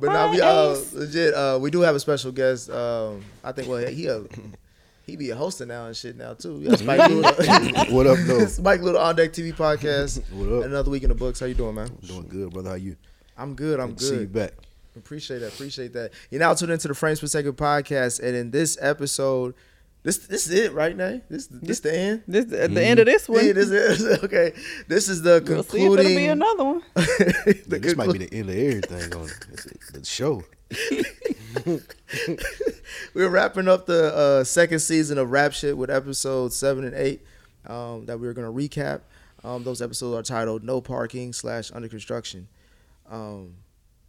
but now we uh, legit. Uh, we do have a special guest. Um, I think well he uh, he be a hoster now and shit now too. Yeah, Spike Little. What up, though? Spike Little on deck TV podcast. What up? Another week in the books. How you doing, man? Doing good, brother. How you? I'm good. I'm Good to see you good. back. Appreciate that. Appreciate that. You're now tuned into the Frames Per Second podcast, and in this episode, this this is it right now. This this the end. This at the end of this one. Yeah, this is okay. This is the we'll see if it'll be another one. the Man, this might be the end of everything on the show. We're wrapping up the uh, second season of Rap Shit with episodes seven and eight um, that we're gonna recap. Um, those episodes are titled "No Parking" slash Under Construction. Um,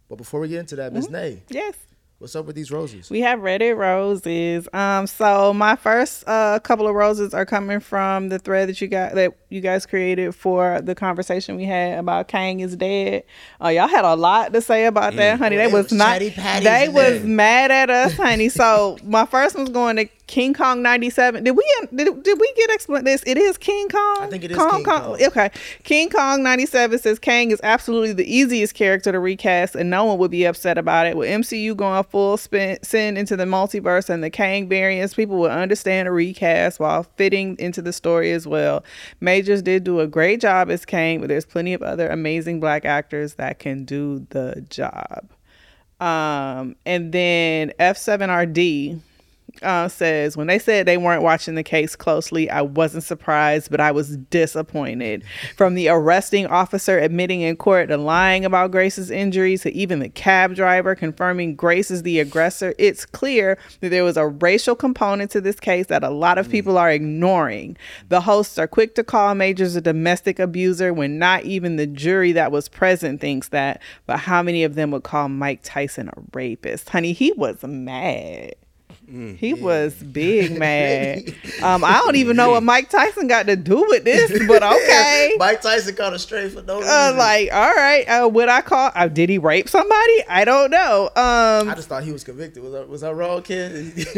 but before we get into that, Miss Nay, Yes. What's up with these roses? We have Reddit roses. Um, so my first uh, couple of roses are coming from the thread that you got that you guys created for the conversation we had about Kang is dead. Uh, y'all had a lot to say about that, honey. Well, they they was was not. They was there. mad at us, honey. So my first one's going to King Kong ninety seven. Did we did, did we get explain this? It is King Kong. I think it is King Kong. Okay, King Kong ninety seven says Kang is absolutely the easiest character to recast, and no one would be upset about it. With MCU going full spin send into the multiverse and the Kang variants, people will understand a recast while fitting into the story as well. Majors did do a great job as Kang, but there's plenty of other amazing black actors that can do the job. Um, and then F7RD uh, says when they said they weren't watching the case closely, I wasn't surprised, but I was disappointed. From the arresting officer admitting in court to lying about Grace's injuries to even the cab driver confirming Grace is the aggressor, it's clear that there was a racial component to this case that a lot of people are ignoring. The hosts are quick to call Majors a domestic abuser when not even the jury that was present thinks that. But how many of them would call Mike Tyson a rapist? Honey, he was mad. He was big mad. Um, I don't even know what Mike Tyson got to do with this, but okay. Mike Tyson caught a straight for no reason. Uh, like, all right, uh, would I call? Uh, did he rape somebody? I don't know. Um, I just thought he was convicted. Was I, was I wrong, kid?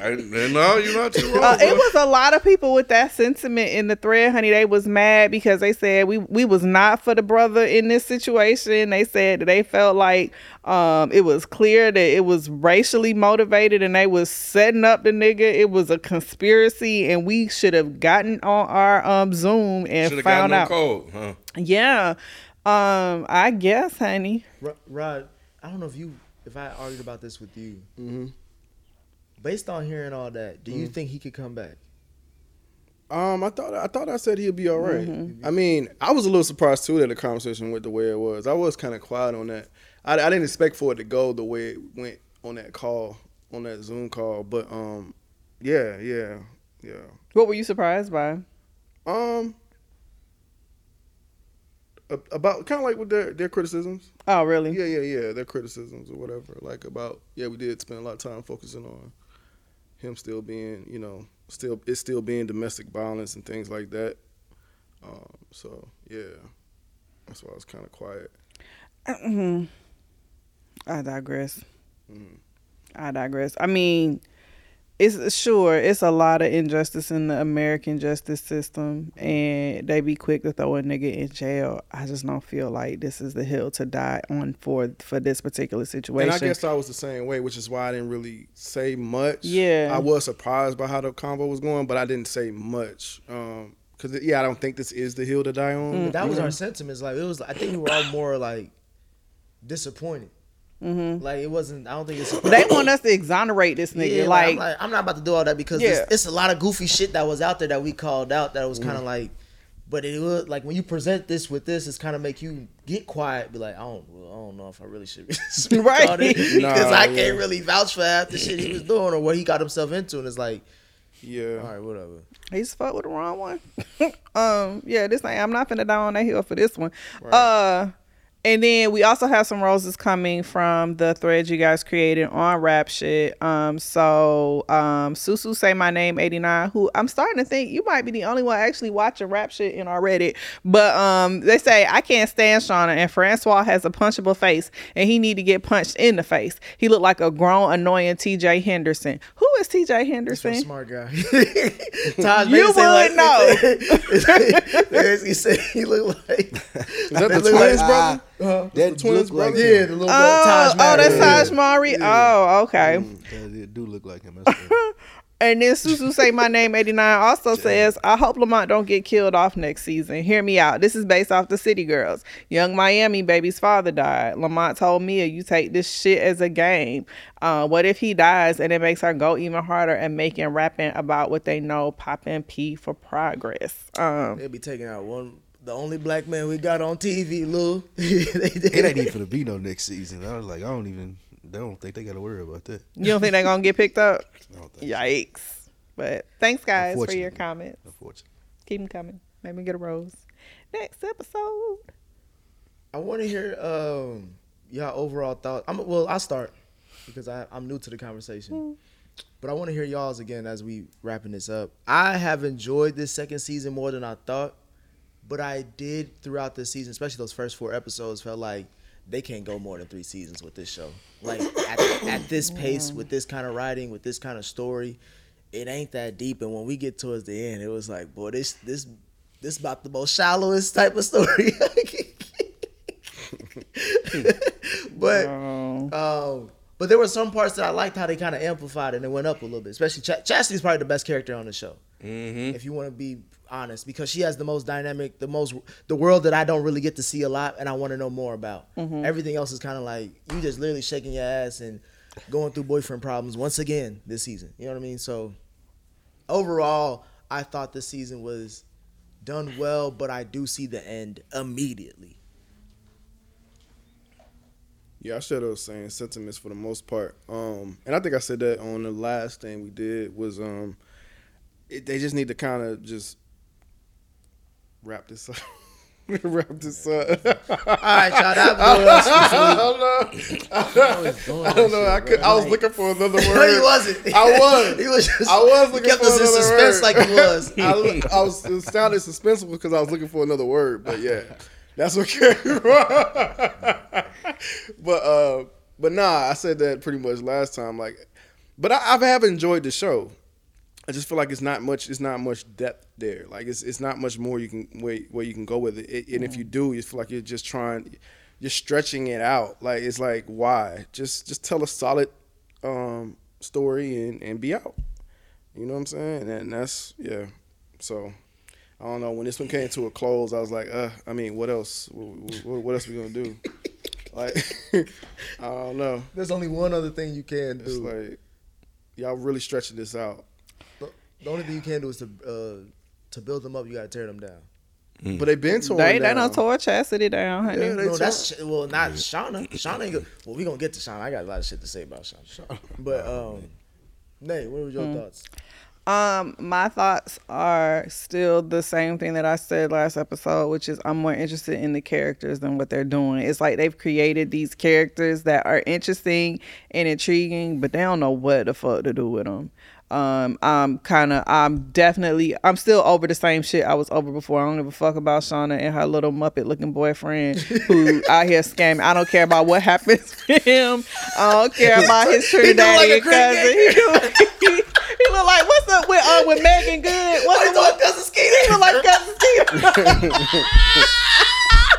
I- no, you're not too wrong. uh, it was a lot of people with that sentiment in the thread, honey. They was mad because they said we we was not for the brother in this situation. They said that they felt like um, it was clear that it was racially motivated and they was setting up the nigga. It was a conspiracy, and we should have gotten on our um Zoom and Should have found out. code, huh? Yeah, um, I guess, honey. Ro- Rod, I don't know if you if I argued about this with you. Based on hearing all that, do you think he could come back? Um, I thought I thought I said he'd be all right. I mean, I was a little surprised too that the conversation went the way it was. I was kind of quiet on that. I, I didn't expect for it to go the way it went on that call, on that Zoom call. But um, yeah, yeah, yeah. What were you surprised by? Um, about kind of like with their their criticisms. Oh, really? Yeah, yeah, yeah. Their criticisms or whatever. Like about yeah, we did spend a lot of time focusing on him still being, you know, still it's still being domestic violence and things like that. Um, so yeah, that's why I was kind of quiet. I digress. Mhm. I digress. I mean, it's sure it's a lot of injustice in the American justice system, and they be quick to throw a nigga in jail. I just don't feel like this is the hill to die on for for this particular situation. And I guess I was the same way, which is why I didn't really say much. Yeah. I was surprised by how the convo was going, but I didn't say much. Um, cause yeah, I don't think this is the hill to die on. Mm. That was our sentiments. Like it was. I think we were all more like disappointed. Mhm. Like it wasn't. I don't think it's. they want us to exonerate this nigga. Yeah, like, I'm, like, I'm not about to do all that because Yeah. it's, it's a lot of goofy shit that was out there that we called out that was Mm. kind of like, but it was like when you present this with this, it's kind of make you get quiet, be like, I don't, well, I don't know if I really should speak Right. on it because Nah, I yeah. can't really vouch for half the shit he was doing or what he got himself into, and it's like, Yeah. all right, whatever. He's fucked with the wrong one. um, yeah, this ain't. I'm not finna die on that hill for this one. Uh, And then we also have some roses coming from the threads you guys created on rap shit. Um, so um, Susu say my name eighty nine, who I'm starting to think you might be the only one actually watching rap shit in already. But um, they say I can't stand Shawna, and Francois has a punchable face, and he need to get punched in the face. He looked like a grown, annoying T.J. Henderson. Who is T.J. Henderson? Smart guy. Taj You Mason say would know. he said he looked like. Is that the look twins, like- brother? That twins, look like brother? Yeah, the little Oh, Taj oh, that's Mason. Tahj Mowry. Oh, okay. That it do look like him. And then Susu say my name 89 also says, I hope Lamont don't get killed off next season. Hear me out. This is based off the City Girls. Yung Miami baby's father died. Lamont told Mia, you take this shit as a game. Uh, what if he dies and it makes her go even harder and making rapping about what they know, popping P for progress. Um, They'll be taking out one, the only black man we got on TV, Lou. it ain't even gonna be no next season. I was like, I don't even. They don't think they got to worry about that. you don't think they're going to get picked up? I don't think. Yikes. But thanks, guys, for your comments. Unfortunately. Keep them coming. Make me get a rose. Next episode. I want to hear um, y'all overall thoughts. I'm well. I'll start because I, I'm new to the conversation, but I want to hear y'all's again as we wrapping this up. I have enjoyed this second season more than I thought, but I did throughout the season, especially those first four episodes, felt like they can't go more than three seasons with this show. Like at, at this pace, with this kind of writing, with this kind of story, it ain't that deep. And when we get towards the end, it was like, boy, this this this about the most shallowest type of story. but um, but there were some parts that I liked how they kind of amplified it and it went up a little bit. Especially Ch- Chastity's probably the best character on the show. If you want to be honest, because she has the most dynamic, the most the world that I don't really get to see a lot, and I want to know more about. Everything else is kind of like you just literally shaking your ass and going through boyfriend problems once again this season. You know what I mean? So overall, I thought this season was done well, but I do see the end immediately. Yeah, I share those same sentiments for the most part. Um, and I think I said that on the last thing we did was um, it, they just need to kind of just wrap this up. wrap this up. All right, y'all. That was I don't know. I don't know. I, could, I was looking for another word. No, he wasn't. I was. he was just. I was looking kept for us in suspense word. like he was. I, I was it sounded suspenseful because I was looking for another word, but yeah, that's okay. but uh, but nah, I said that pretty much last time. Like, but I, I have enjoyed the show. I just feel like it's not much. It's not much depth there. Like it's it's not much more you can where, where you can go with it. it. And if you do, you feel like you're just trying, you're stretching it out. Like it's like why? Just just tell a solid um, story and and be out. You know what I'm saying? And that's yeah. So I don't know. When this one came to a close, I was like, uh, I mean, what else? What, what, what else we gonna do? like, I don't know. There's only one other thing you can It's do. like y'all really stretching this out. The only thing you can do is to uh, to build them up. You gotta tear them down. But they been torn They, they down. done tore Chastity down, honey. Yeah, they No, that's well, not Shawna. Shawna ain't good. Well, we gonna get to Shawna. I got a lot of shit to say about Shawna. But um, Nate, what were your thoughts? Um, my thoughts are still the same thing that I said last episode, which is I'm more interested in the characters than what they're doing. It's like they've created these characters that are interesting and intriguing, but they don't know what the fuck to do with them. Um, I'm kind of, I'm definitely, I'm still over the same shit I was over before. I don't give a fuck about Shawna and her little Muppet looking boyfriend who out here scamming. I don't care about what happens to him. I don't care about his Trinidad like cousin. He, he, he look like what's up with uh with Meagan Good? What's up with Cousin Skeeter. he look like cousin Steve?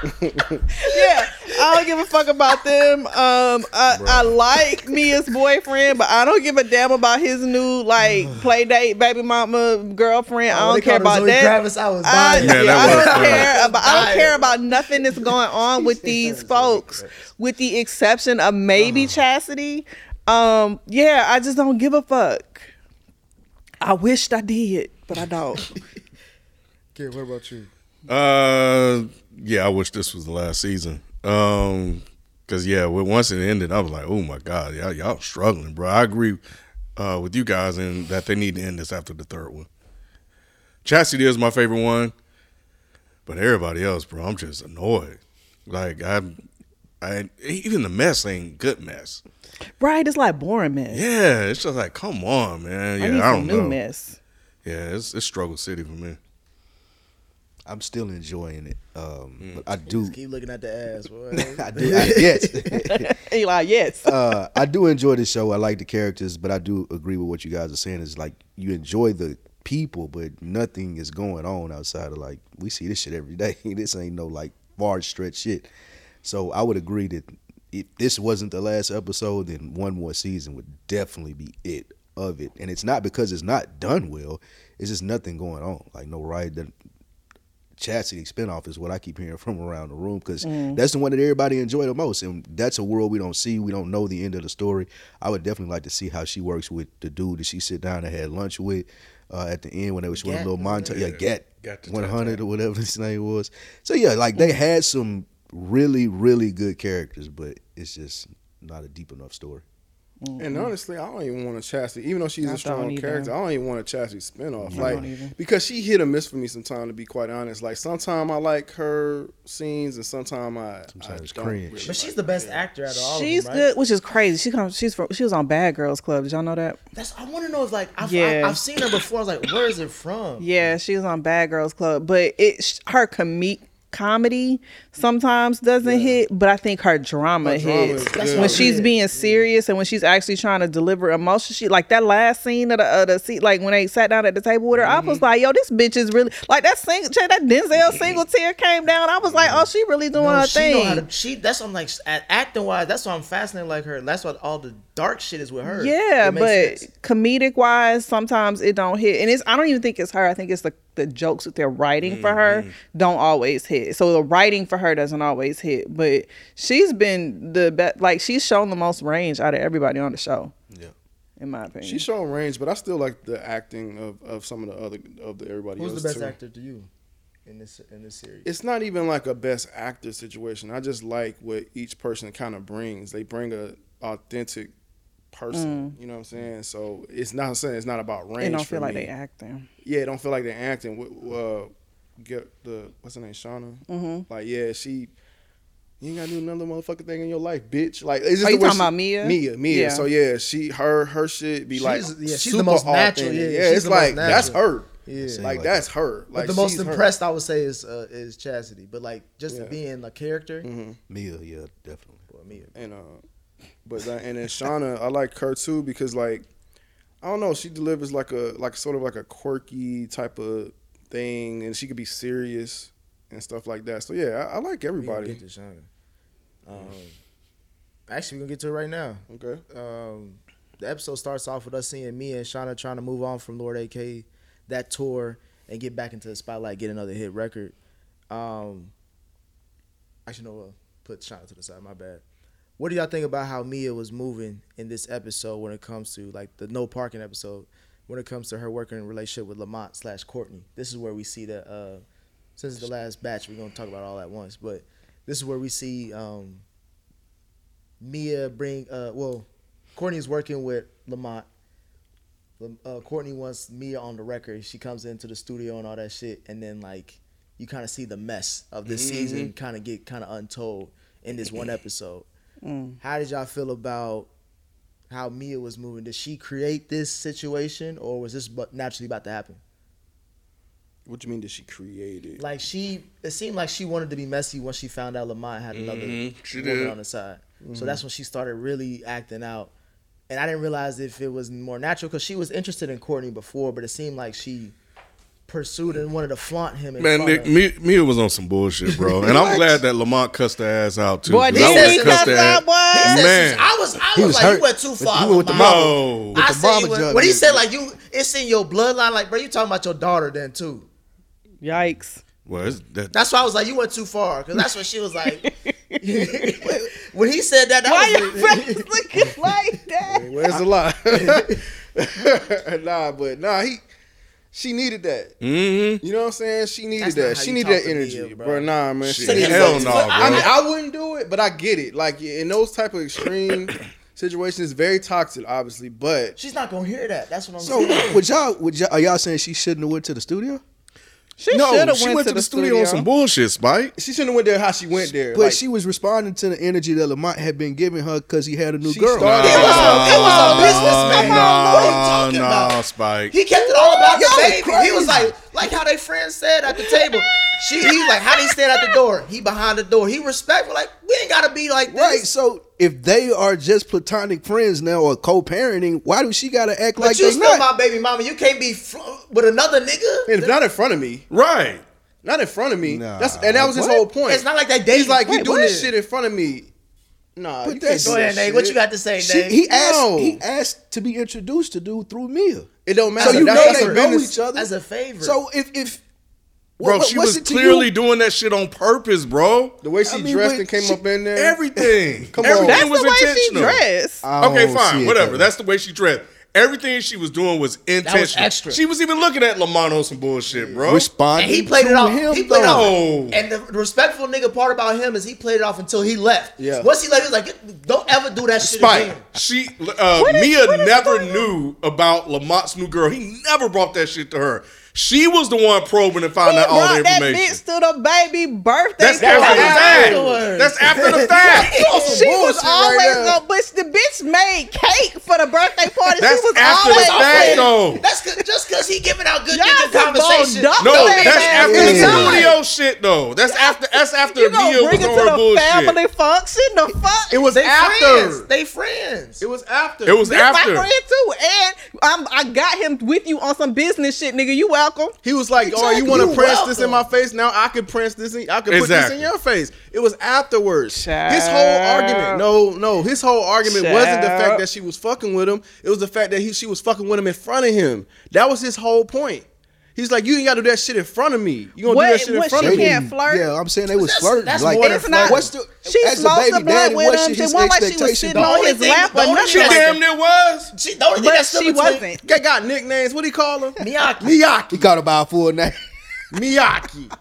yeah, I don't give a fuck about them. Um, I, I like Mia's boyfriend, but I don't give a damn about his new like play date, baby mama, girlfriend. I Oh, they don't care about Zoe that. Kravitz. I was I, dying. Yeah, that I was don't funny. care about. I don't care about nothing that's going on with these folks, with the exception of maybe Uh-huh. Chastity. Um, yeah, I just don't give a fuck. I wished I did, but I don't. Kid, what about you? Uh, yeah, I wish this was the last season. Um, cause yeah, when- once it ended, I was like, oh my god, y'all, y'all struggling, bro. I agree uh, with you guys in that they need to end this after the third one. Chastity is my favorite one, but everybody else, bro, I'm just annoyed. Like I, I, even the mess ain't good mess. Right, it's like boring mess. Yeah, it's just like, come on, man. I Yeah, need I, don't new know. mess. Yeah, it's, it's struggle city for me. I'm still enjoying it. Um, Mm. but I do. Keep looking at the ass, boy. I do. I, yes. Eli, yes. uh, I do enjoy the show. I like the characters, but I do agree with what you guys are saying. Is like you enjoy the people, but nothing is going on outside of like we see this shit every day. this ain't no like far stretch shit. So I would agree that if this wasn't the last episode, then one more season would definitely be it of it. And it's not because it's not done well. It's just nothing going on. Like no right that Chastity spinoff is what I keep hearing from around the room because that's the one that everybody enjoyed the most, and that's a world we don't see. We don't know the end of the story. I would definitely like to see how she works with the dude that she sit down and had lunch with uh, at the end when they was showing a Gat, little montage. Yeah, Yeah. Gat, Gat one hundred or whatever his name was. So yeah, like they had some really really good characters, but it's just not a deep enough story. And mm-hmm. honestly, I don't even want a Chastity, even though she's I a strong either. character. I don't even want a Chastity spinoff, I like don't because she hit or miss for me sometimes. To be quite honest, like sometimes I like her scenes, and sometimes I Sometimes I don't cringe. really But she's like the it. best actor out of all She's of them, right? good, which is crazy. She comes. She's from. She was on Bad Girls Club. Did y'all know that? That's I want to know if like I've, Yeah. I, have seen her before. I was like, where is it from? Yeah, she was on Bad Girls Club, but it her comic comedy sometimes doesn't hit, but I think her drama Her hits is good. when she's Yeah. being serious and when she's actually trying to deliver emotion. She like that last scene of the, of the seat, like when they sat down at the table with her. I Mm-hmm. was like, yo, this bitch is really like that. Sing, that Denzel single tear came down. I was like, oh, she really doing No, her she know how thing. to. She that's what I'm like acting wise. That's why I'm fascinated like her. That's what all the dark shit is with her. Yeah, but sense. comedic wise, sometimes it don't hit, and it's I don't even think it's her. I think it's the the jokes that they're writing for her Mm-hmm. don't always hit. So the writing for her doesn't always hit, but she's been the best. Like she's shown the most range out of everybody on the show, Yeah. in my opinion. She's showing range, but I still like the acting of, of some of the other of the everybody who's else the best too. actor to you in this in this series? It's not even like a best actor situation. I just like what each person kind of brings. They bring a authentic person. You know what I'm saying? So it's not I'm saying it's not about range. they don't for feel like me. they acting. yeah, it don't feel like they're acting. Uh, get the what's her name, Shawna. Mm-hmm. Like, yeah, she. You ain't gotta do another motherfucking thing in your life, bitch. Like, it's just Are the you way talking she- about Mia? Mia, Mia. Yeah. So yeah, she, her, her shit be like, She's- yeah, she's the most natural, authentic. yeah, Yeah, she's it's the most like that's her. Yeah. Like like that's her. But the most she's her. impressed I would say is uh, is Chastity. But like just Yeah. Mm-hmm. being a character, Mia, yeah, definitely. well, Mia. and uh, but and then Shawna, I like her too because like I don't know, she delivers like a like sort of like a quirky type of thing, and she could be serious and stuff like that. So yeah, I, I like everybody. get to Shawna. Um, actually, we're gonna get to it right now. Okay. um, the episode starts off with us seeing me and Shawna trying to move on from Lord AK, that tour, and get back into the spotlight, get another hit record. Um, actually, no, uh, put Shauna to the side. My bad. What do y'all think about how Mia was moving in this episode when it comes to like the no parking episode? When it comes to her working relationship with Lamont slash Courtney, this is where we see that. Uh, since it's the last batch, we're gonna talk about all at once, but this is where we see um, Mia bring uh well Courtney's working with Lamont. Uh, Courtney wants Mia on the record. She comes into the studio and all that shit, and then like you kind of see the mess of this season kind of get kind of untold in this one episode. How did y'all feel about how Mia was moving? Did she create this situation, or was this but naturally about to happen? What do you mean? Did she create it? Like she, it seemed like she wanted to be messy once she found out Lamont had another Mhm, she woman did. on the side. So that's when she started really acting out. And I didn't realize if it was more natural because she was interested in Courtney before, but it seemed like she pursued and wanted to flaunt him. In Man, front Nick, of- Mia, Mia was on some bullshit, bro. And I'm glad that Lamont cussed her ass out too. Boy, 'cause did he would've say cussed that her boy? Man. I was, I was, was like, hurt. you went too far. He went with the Lamont. No. I the said Brahma you went, when he said like you, it's in your bloodline. Like, bro, you talking about your daughter then too. Yikes! Well, that, That's why I was like, you went too far because that's what she was like. when he said that, that Why was your face looking like that? Where's the lie? nah, but nah, he, she needed that. mm-hmm. You know what I'm saying? She needed That's that. She needed that energy, Mia, bro. bro. Nah, man. She Shit, needed hell that. no, I bro. mean, I wouldn't do it, but I get it. Like in those type of extreme situations, it's very toxic, obviously. But She's not gonna hear that. That's what I'm So saying. would y'all would y'all are y'all saying she shouldn't have went to the studio? She no, have she went, went to the studio, studio. on some bullshit, Spike. She shouldn't have went there how she went there. But Like, she was responding to the energy that Lamont had been giving her because he had a new She girl. started- It was a, it was a businessman. Nah, what are you talking nah, about? Spike. He kept it all about the Y'all baby. He was like, like how they friends said at the table. She, he like, how they stand at the door. He behind the door. He respectful. Like we ain't gotta be like this. Right. So if they are just platonic friends now or co-parenting, why do she gotta act But like you they still not? my baby mama. You can't be fl- with another nigga. And not in front of me. Right. Not in front of me. Nah, That's and that was his whole point. It's not like that dating. He's like, you Wait, doing what? this shit in front of me. Nah, But that's- Go that ahead, Nate. shit. What you got to say, She, Nate? he asked. No. He asked to be introduced to dude through Mia. It don't matter. So you that's, know that's they know business. each other. As a favor. So if if Bro, what- she was clearly doing that shit on purpose, bro. The way she I mean, dressed and came she- up in there. Everything. Come on. Everything That's was the way she intentional. dressed. Okay, oh, fine, whatever. that. That's the way she dressed. Everything she was doing was intentional. extra. She was even looking at Lamont on some bullshit, bro. responding. and he played to it off. Him, he played it though. off. And the respectful nigga part about him is he played it off until he left. Yeah. Once he left, he was like, "Don't ever do that shit Spike. again." She uh, What is- Mia never knew about Lamont's new girl. He never brought that shit to her. She was the one probing and He finding out all the brought that information. bitch to the baby birthday That's party. after the fact. afterwards. That's after the fact. She was bullshit right always now. gonna, but the bitch made cake for the birthday party. That's she was after the always fact, though. That's cause, just because he giving out good Y'all nigga some conversation. bold No, Don't that's say after that. the Yeah. studio shit, though. That's after. That's after You gonna Mia was bring it on to her the bullshit. family function? The fuck? It was They after. friends. They friends. It was after. It was This after. my friend too, and I'm, I got him with you on some business shit, nigga. You welcome. He was like, "Oh, you want to You press this in my face? Now I can press this. In, I can put this in your face." It was afterwards. His whole argument, no, no, his whole argument wasn't the fact that she was fucking with him. It was the fact that he she was fucking with him in front of him. That was his whole point. He's like, "You ain't got to do that shit in front of me. You gonna What- do that shit in front of me?" can't flirt? Yeah, I'm saying they was That's- flirting. that's like, more than It's not. what's the she as a baby the blunt daddy? with What's him. his It wasn't like she was expectation? sitting The on only his thing- lap the or nothing She like damn near was. She, the only thing But that's she wasn't. They got nicknames. What do you call him? Miyaki. Miyaki. He called her by a full name. Miyaki.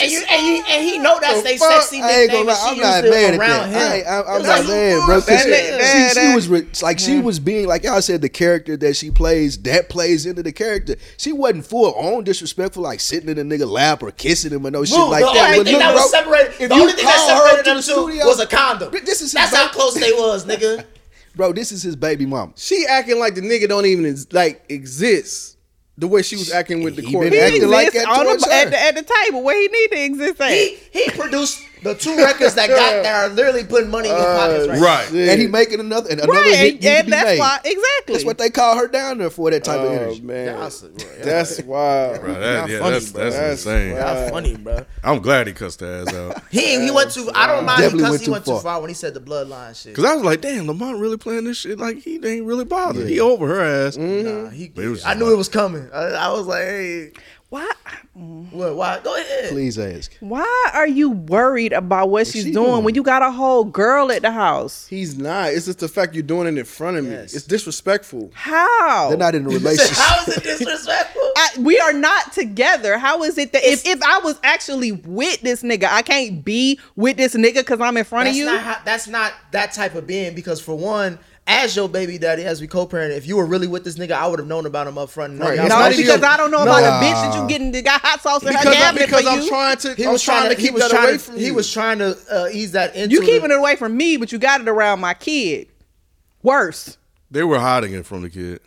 And, you, and, you, and he know that's The they sexy I ain't gonna lie, she I'm not mad at around that. I him. ain't, I'm, I'm not like, mad, bro. That she, nigga- she, that- she was re- like she was being like y'all said the character that she plays that plays into the character. She wasn't full on disrespectful, like sitting in a nigga lap or kissing him or no shit like the that. only But thing look, that was bro, separated, if the only thing that separated them the two was a condom. This is his That's ba- how close they was, nigga. bro. This is his baby mama. She acting like the nigga don't even like exist. The way she was acting with the court. been He acting like exists that on the, at, the, at the table where he need to exist at. He he produced the two records that got that are literally putting money in your uh, pockets right, Right. And he making another and another right, hit and, and that's made. why exactly. That's what they call her down there for that type of Oh energy. man. That's, that's wild. Bro, that, yeah, funny, that's bro. that's, That's insane. wild. Y'all funny, bro. I'm glad he cussed her ass out. He he went too. I don't mind Definitely because went he went too far. far when he said the bloodline shit. Cause I was like, damn, Lamont really playing this shit like he ain't really bothered. He over her ass. Mm-hmm. Nah, he, But I knew like- it was coming. I, I was like, hey, why? Mm-hmm. what? Why? Go ahead. Please ask. Why are you worried about what she's she doing, doing? when you got a whole girl at the house? He's not. It's just the fact you're doing it in front of me. Yes. It's disrespectful. How? They're not in a He said, relationship. How is it disrespectful? I, we are not together. How is it that if, if I was actually with this nigga, I can't be with this nigga because I'm in front that's of you? Not how, that's not that type of being because for one, as your baby daddy, as we co-parent, if you were really with this nigga, I would have known about him up front. Right. No, not started- even- because I don't know No. about the bitch that you getting The got hot sauce in her Because, I, cabinet because for I'm you. trying to. he I'm was trying to keep he was that trying away to, from he you. was trying to uh, ease that into you the- keeping it away from me, but you got it around my kid. Worse. They were hiding it from the kid.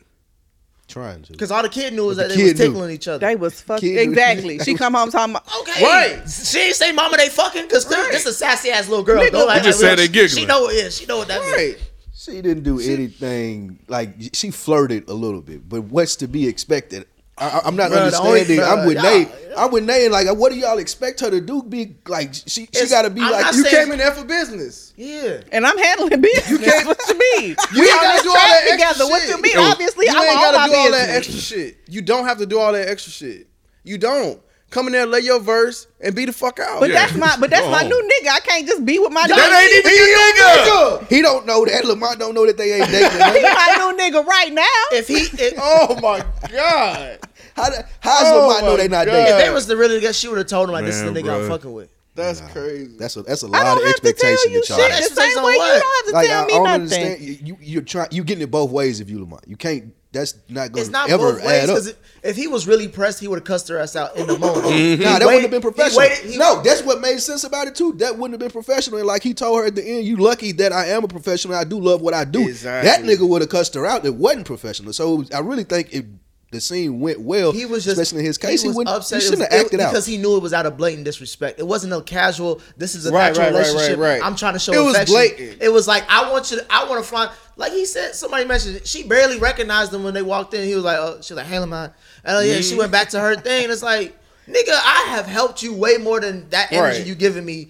Trying to. Because all the kid knew was But that the they was kid knew. tickling each other. They was fucking Kid- exactly. She come home talking about Okay. Right. She ain't say mama they fucking because this a sassy ass little girl. Nigga, Don't we act just like- said they giggling. She know yeah, she know what that means. She didn't do anything like she flirted a little bit, but what's to be expected? I, I- I'm not Bruh, the only- understanding. I'm with y'all- Nate. I'm with Nate. Like, what do y'all expect her to do? Be like, she she got to be I'm like You saying- came in there for business. Yeah. and I'm handling business. You can't, what you mean? You we ain't on gotta this do all track that extra together. What shit. you mean? Yo, Obviously, You I'm ain't all gotta my do all that extra shit. You don't have to do all that extra shit. You don't. Come in there, lay your verse, and be the fuck out. But Yeah. that's my but that's Go my home. new nigga. I can't just be with my Y'all. That ain't even your nigga. He don't know that. Lamont don't know that they ain't dating. He man. my new nigga right now. If he if, oh my god. How the- how's Oh Lamont know my they not God. dating? if they was the really nigga, she would have told him like this is the Man, nigga I'm bruh. fucking with. That's crazy. That's a that's a I lot don't of have to tell expectation you that y'all. shit the Expectation same on way. You what? don't have to Like tell I, I me don't nothing. understand. You, you you're trying you getting it both ways if you Lamont. You can't that's not going It's to not ever both ways add up. if he was really pressed, he would have cussed her ass out in the moment. Mm-hmm. He Nah, that waited- wouldn't have been he professional. waited- he- no, that's what made sense about it too. That wouldn't have been professional. And like he told her at the end, "You lucky that I am a professional. I do love what I do." Exactly. That nigga would have cussed her out. It wasn't professional. So I really think it, the scene went well. he was just especially in his case. He, was upset He shouldn't have acted it- out. because he knew it was out of blatant disrespect. It wasn't a casual. This is a Right, natural right, right, right, relationship. right. I'm trying to show It was blatant. It was like I want you. To, I want to fly. Like he said, somebody mentioned it. She barely recognized him when they walked in. He was like, "Oh, she's like, hey, man." And uh, yeah, Mm-hmm. she went back to her thing. It's like, nigga, I have helped you way more than that energy you giving me.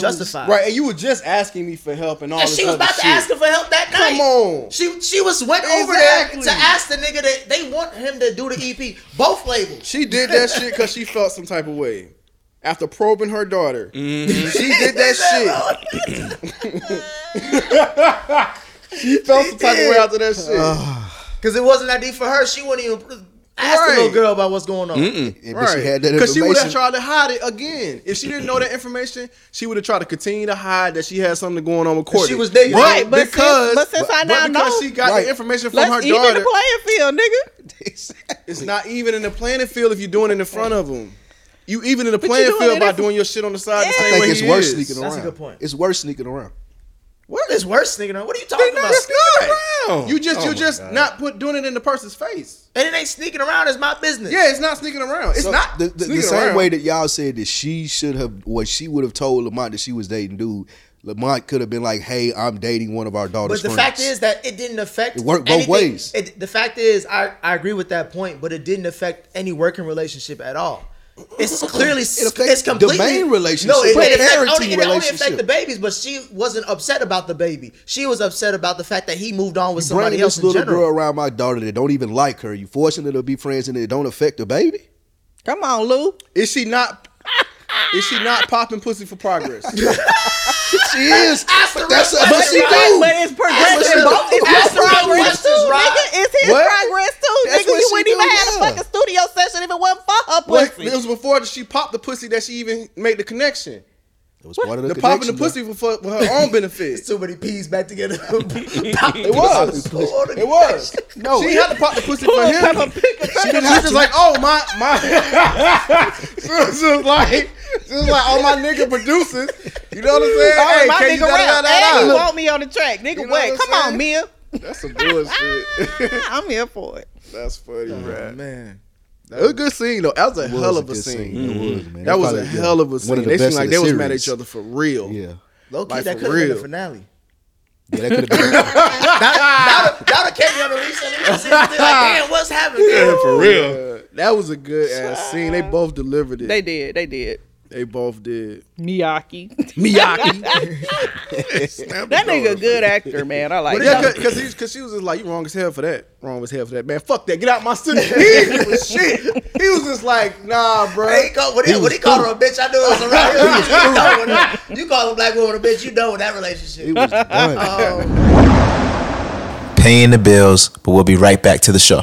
Justified. Right, and you were just asking me for help and all And this she was other about to ask him for help that night. Come on. She she was went over there to ask the nigga that they want him to do the EP. Both labels. She did that shit because she felt some type of way. After probing her daughter, Mm-hmm. she did that shit. she felt some type of way after that shit. Because it wasn't that deep for her. She wouldn't even ask the little girl about what's going on. And- but she had that Because she would have tried to hide it again. If she didn't know that information, she would have tried to continue to hide that she had something going on with Courtney. she was digging. But Right, but because, since- but since I now because know- she got Right. the information from Let's her even daughter, the playing field, nigga. it's not even in the playing field if you're doing it in front of them. You even in the you playing doing field by doing your shit on the side the Yeah. same I think way it's he worse is. sneaking around. That's a good point. It's worse sneaking around. What is worse, sneaking around? What are you talking about? It's not. around. You just Oh you just God. not put doing it in the person's face. And it ain't sneaking around. It's my business. Yeah, it's not sneaking around. It's So not the, the, the same around. way that y'all said that she should have, what she would have told Lamont that she was dating dude. Lamont could have been like, "Hey, I'm dating one of our daughter's But the friends." fact is that it didn't affect. It worked both anything. ways. It, the fact is, I, I agree with that point, but it didn't affect any working relationship at all. It's clearly It affects it's completely the main relationship, No, it, the it, affect, parenting only, it only affect the babies, but she wasn't upset about the baby. She was upset about the fact that he moved on with Bringing somebody else this in little general. girl around my daughter that don't even like her. You forcing her to be friends and it don't affect the baby. Come on, Lou. is she not is she not popping pussy for progress? She is. Ask the But that's real what question, she do. But it's progressive. Both- It's the- ask your the real progress too, nigga. It's his What? progress too, That's nigga. You wouldn't even do, have a fucking studio session if it wasn't for her What? pussy. It was before she popped the pussy that she even made the connection. It was part of the, The popping the pussy for, for her own benefit. Too many peas back together. It was. It was. No, she had to pop the pussy for him. She was just like, oh my my. she was just like, she was like, all my nigga producers. You know what I'm saying? Oh, hey, my can nigga you da- da- rap. da- And da- you want me on the track. Nigga, You know wait. Come I'm on, saying? Mia. That's some bullshit. I'm here for it. That's funny, oh, right? man. It was a good scene though. That was a was hell of a good scene. scene. It mm-hmm. was, man. That was a probably, yeah, hell of a scene. of the They seemed like in they the was mad at each other for real. Yeah. Low key, Like, that could have been the finale. Yeah, that could have been. That that would kept me on the reset. Like, damn, what's happening? Yeah, for real. Yeah, that was a good ass scene. They both delivered it. They did. They, did. They both did. Miyaki. Miyaki. that nigga a good actor, man. I like yeah, that. because he, cause she was just like, you wrong as hell for that. Wrong as hell for that. Man, fuck that. Get out my studio. He didn't give a shit. He was just like, nah, bro. Hey, he called, when he, when he called her a bitch, I knew it was around. He was, you, done with you call a black woman a bitch, you know with that relationship. He was done. Um, Paying the bills, but we'll be right back to the show.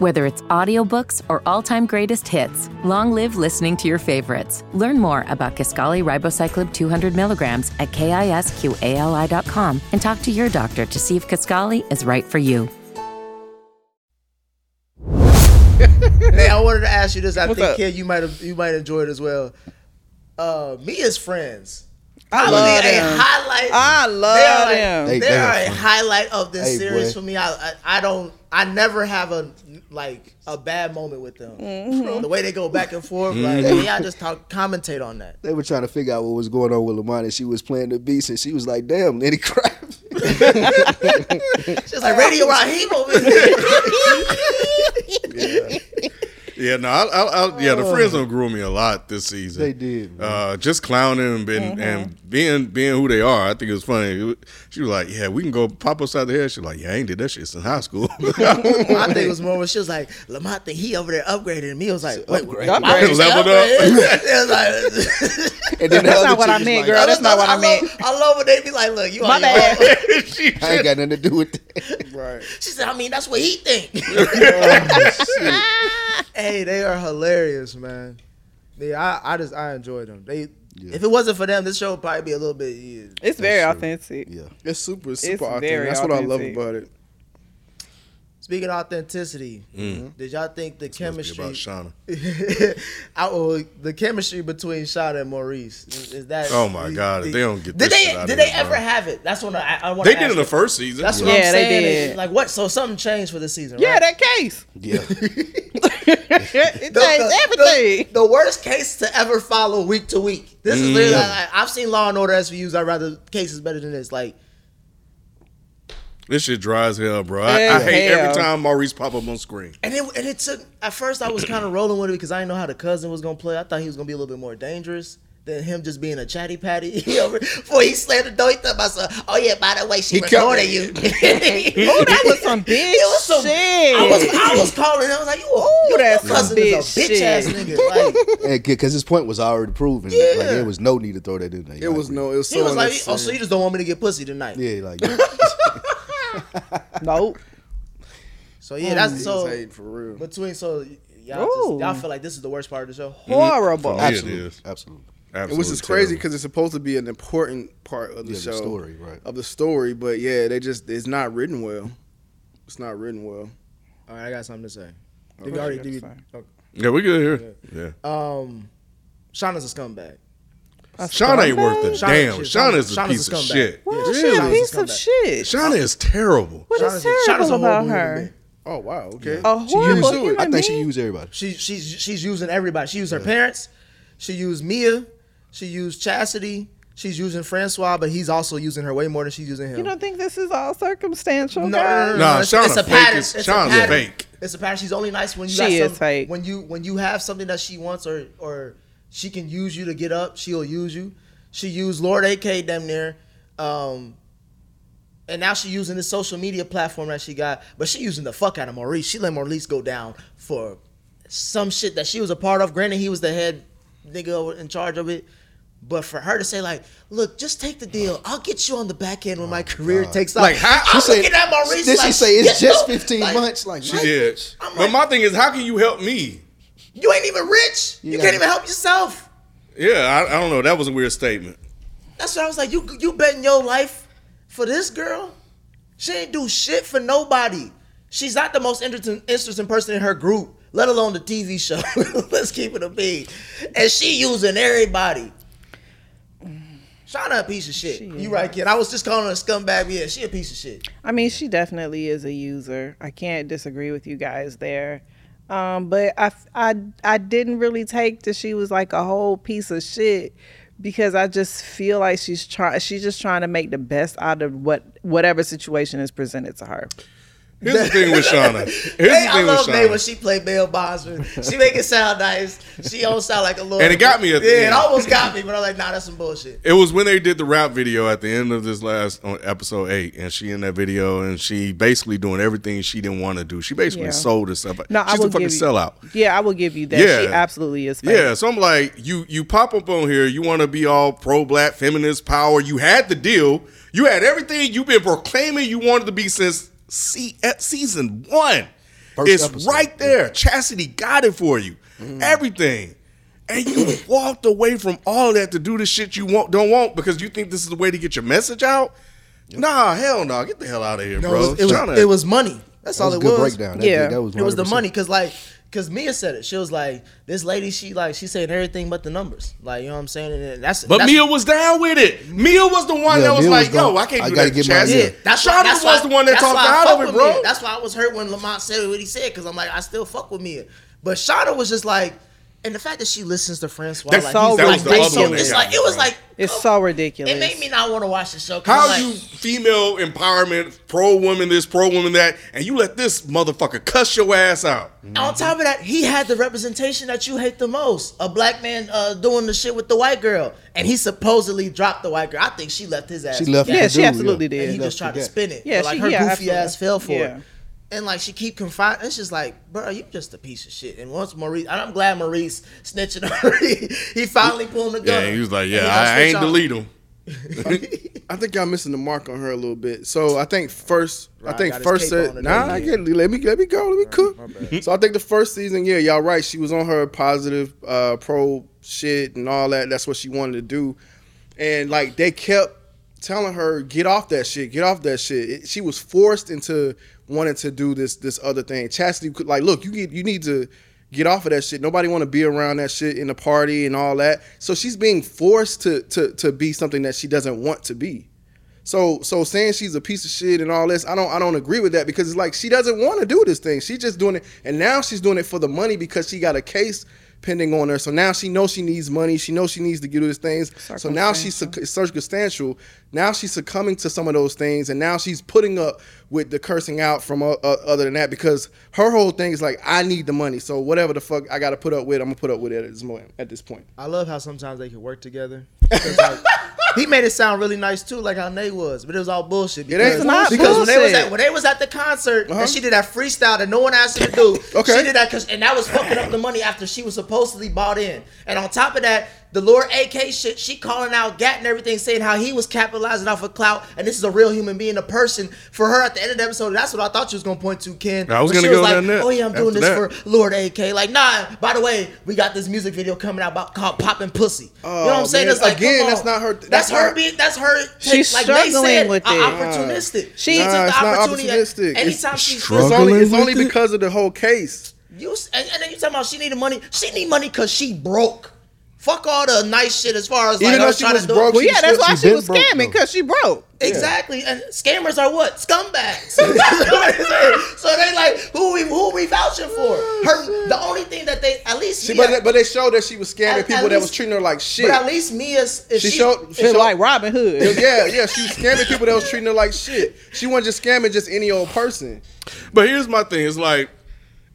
Whether it's audiobooks or all-time greatest hits, long live listening to your favorites. Learn more about Kisqali Ribociclib 200 milligrams at kisqali.com and talk to your doctor to see if Kisqali is right for you. hey, I wanted to ask you this. I What's think, up? kid, you might have you might enjoy it as well. Uh, me as friends. I Probably love a them. highlight. I they love are, like- them. They- They, they are are a highlight of this Hey, series boy. for me. I, I I don't I never have a like a bad moment with them. Mm-hmm. The way they go back and forth, like yeah, I just talk commentate on that. They were trying to figure out what was going on with Lamont, and she was playing the beats, and she was like, "Damn, Lenny Kravitz." She's like Radio Raheem over here. Yeah, no, I, I, I, yeah, the friends don't grew me a lot this season. They did. Uh, just clowning and, being, Mm-hmm. and being being who they are. I think it was funny. It was- She was like, "Yeah, we can go pop upside the head." She was like, "Yeah, I ain't did that shit since high school." I think it was more when she was like, Lamont think he over there upgraded, me I was like, wait, Upgrade. why would you say Leveled up. upgrade? It like- And then That's not what I meant, like, girl. That's not what I love, meant. I love when they be like, look, you My on bad. she I ain't got nothing to do with that. Right. She said, I mean, that's what he think. Oh, hey, they are hilarious, man. Yeah, I, I just I enjoy them. They if it wasn't for them, this show would probably be a little bit. Yeah. It's very true. authentic. Yeah, It's super, It's super authentic. very That's what I love about it. Speaking of authenticity, mm-hmm. did y'all think the Must chemistry? about Shawna. I, oh, the chemistry between Shawna and Maurice is, is that? Oh my God, if they don't get did this they shit out did of they here, ever bro. have it? That's what I, I want. They did it in the first season. That's what Yeah, I'm they saying. did. Like what? So something changed for the season. Yeah, right? that case. yeah. it The- changed the- everything. The, the worst case to ever follow week to week. This is Mm. literally. Like, I've seen Law and Order SVUs. I'd rather cases better than this. Like This shit dry as hell, bro. I, I hate hell. every time Maurice pop up on screen. And it, and it took at first I was kind of rolling with it because I didn't know how the cousin was gonna play. I thought he was gonna be a little bit more dangerous than him just being a chatty patty. Before he slammed the door, he thought about some, oh yeah, by the way, she He recorded you. Oh, that was some bitch It was some, shit. I was I was calling. I was like, you, Ooh, your that's some cousin is a bitch bitch ass shit. nigga. Like Because his point was already proven. Yeah. Like there was no need to throw that in there. It was no. It was so he was like, oh, so you just don't want me to get pussy tonight? Yeah, like Nope. So yeah, that's He so hating for real. between so y'all just, y'all feel like this is the worst part of the show. Horrible. Yeah, it absolutely, is. absolutely. Absolutely Which is crazy because it's supposed to be an important part of the Yeah, the show, story, right. Of the story, but yeah, they just it's not written well. It's not written well. All right, I got something to say. Did Okay, we already did we, okay. Yeah, we good here. Yeah. Um, Shawna's a scumbag. Shawna ain't worth a Shawna- damn. shit, Shawna is a Shawna's a piece of scumbag. shit. Well, Yeah. she a piece of shit. Shawna is terrible. What Shawna's is a- Shawna's a terrible about her? Oh wow, okay. A She horrible used, human I think she used everybody. She she's she's using everybody. She used her parents. She used Mia. She used Chastity. She's using Francois, but he's also using her way more than she's using him. You don't think this is all circumstantial, no, no, guys? no, no, Nah, no. It's, it's a fake pattern. is- It's a pattern. fake. It's a pattern. She's only nice when you She got is some, fake. when you when you have something that she wants or or she can use you to get up. She'll use you. She used Lord AK damn near. Um, and now she using this social media platform that she got, but she using the fuck out of Maurice. She let Maurice go down for some shit that she was a part of. Granted, he was the head nigga in charge of it. But for her to say like, look, just take the deal. I'll get you on the back end when my oh, career takes off. Like, how- I'm She said- looking at Maurice Did like, she say it's just no, 15 like, months? Like, She what? did. I'm but like- my thing is, how can you help me? You ain't even rich. You, You can't even help yourself. Yeah, I, I don't know. That was a weird statement. That's what I was like. You you betting your life for this girl? She ain't do shit for nobody. She's not the most interesting interesting person in her group, let alone the TV show. Let's keep it a beat. And she using everybody. Shawna a piece of shit. You right, kid. I was just calling her a scumbag. but Yeah, she a piece of shit. I mean, she definitely is a user. I can't disagree with you guys there. Um, but I, I, I didn't really take that she was like a whole piece of shit because I just feel like she's trying. She's just trying to make the best out of what whatever situation is presented to her. Here's the thing with Shawna. Here's the Hey, I thing with love May when Shawna. she played Bail Bondsman. She make it sound nice. She don't sound like a little. And it got me at the yeah, end. it almost got me, but I'm like, nah, that's some bullshit. It was when they did the rap video at the end of this last on episode eight, and she in that video, and she basically doing everything she didn't want to do. She basically Yeah. sold herself. No, I She's will a fucking give you- sellout. Yeah, I will give you that. Yeah. She absolutely is. Fake. Yeah, so I'm like, you you pop up on here, you want to be all pro black feminist power. You had the deal. You had everything you've been proclaiming you wanted to be since se- at season one. First it's episode, right there. Chastity got it for you. Mm-hmm. Everything. And you walked away from all of that to do the shit you want don't want because you think this is the way to get your message out. Nah, hell no. Get the hell out of here, No, bro. it was, it was, Shawna- it was money. That's That all was it good was. breakdown. That, Yeah. that was It was the money because like Cause Mia said it. She was like, "This lady, she like, she saying everything but the numbers." Like, you know what I'm saying? And that's But that's, Mia was down with it. Mia was the one Yeah, that was Mia was like, "Yo, I can't I do gotta that." get my- Chastity. Yeah, That's Shawty why, that's was why, the one that talked why I out of it, bro. Mia. That's why I was hurt when Lamont said what he said because I'm like, I still fuck with Mia. But Shawna was just like, and the fact that she listens to Francois, That's- like, so that like, was the other so- one that it's like it was like It's so ridiculous. it made me not want to watch the show. How like, you female empowerment, pro woman this, pro woman that, and you let this motherfucker cuss your ass out? On top of that, he had the representation that you hate the most. A black man uh, doing the shit with the white girl. And he supposedly dropped the white girl. I think she left his ass. She left Yeah, she dude, absolutely And did. he just tried to Left spin it. Yeah, But, like she- her yeah, goofy absolutely. ass fell for Yeah. it. And like she keep confiding. It's just like, bro, you just a piece of shit. And once Maurice, and I'm glad Maurice snitching on her. he, he finally pulled the gun. Yeah, he was like, "Yeah, I, I ain't on- delete him." I think y'all missing the mark on her a little bit. So I think first, I think first cape on said, today. nah, I get let me let me go, let me cook. So I think the first season, yeah, y'all right. She was on her positive, uh, pro shit and all that. That's what she wanted to do, and like they kept telling her, get off that shit, get off that shit. It- she was forced into wanting to do this this other thing. Chastity could like, look, you get you need to get off of that shit. Nobody want to be around that shit in the party and all that. So she's being forced to to to be something that she doesn't want to be. So so saying she's a piece of shit and all this, I don't I don't agree with that because it's like she doesn't want to do this thing. She's just doing it, and now she's doing it for the money because she got a case pending on her. So now she knows she needs money. She knows she needs to do these things. So now she's circumstantial. Now she's succumbing to some of those things, and now she's putting up with the cursing out from uh, uh, other than that because her whole thing is like I need the money. So whatever the fuck I got to put up with, I'm gonna put up with it at this moment. At this point. I love how sometimes they can work together. like, he made it sound really nice too, like how Nate was, but it was all bullshit. It Because, ain't not because when they was at when they was at the concert Uh-huh. and she did that freestyle that no one asked her to do. Okay. She did that because and that was fucking up the money after she was supposedly bought in. And on top of that, the Lord AK shit, she calling out Gat and everything, saying how he was capitalizing off of clout, and this is a real human being, a person. For her at the end of the episode, that's what I thought she was gonna point to, Ken. I was When gonna she go like, down there Oh yeah, I'm doing this that. for Lord AK. Like, nah, by the way, we got this music video coming out about called Poppin' Pussy. you know what I'm Oh, saying? man. It's like Again, that's not her- That's, that's her being that's her take, She's like they struggling said, with uh, it. opportunistic. She Nah, took it's the not opportunity opportunistic. anytime It's she It's struggling only it's with only it? because of the whole case. you and, and then you talking about she needed money. She need money because she broke. Fuck all the nice shit as far as like Even her though she trying was to do broke, Well, she yeah, that's why she she was scamming though. because she broke. Exactly, and scammers are what scumbags. so they like who we who we vouching for? Her oh, the only thing that they at least She, Mia- but, but they showed that she was scamming At- at people that was treating her like shit. But at least Mia's if she she, showed, she showed like Robin Hood. yeah, yeah, she was scamming people that was treating her like shit. She wasn't just scamming just any old person. But here's my thing: it's like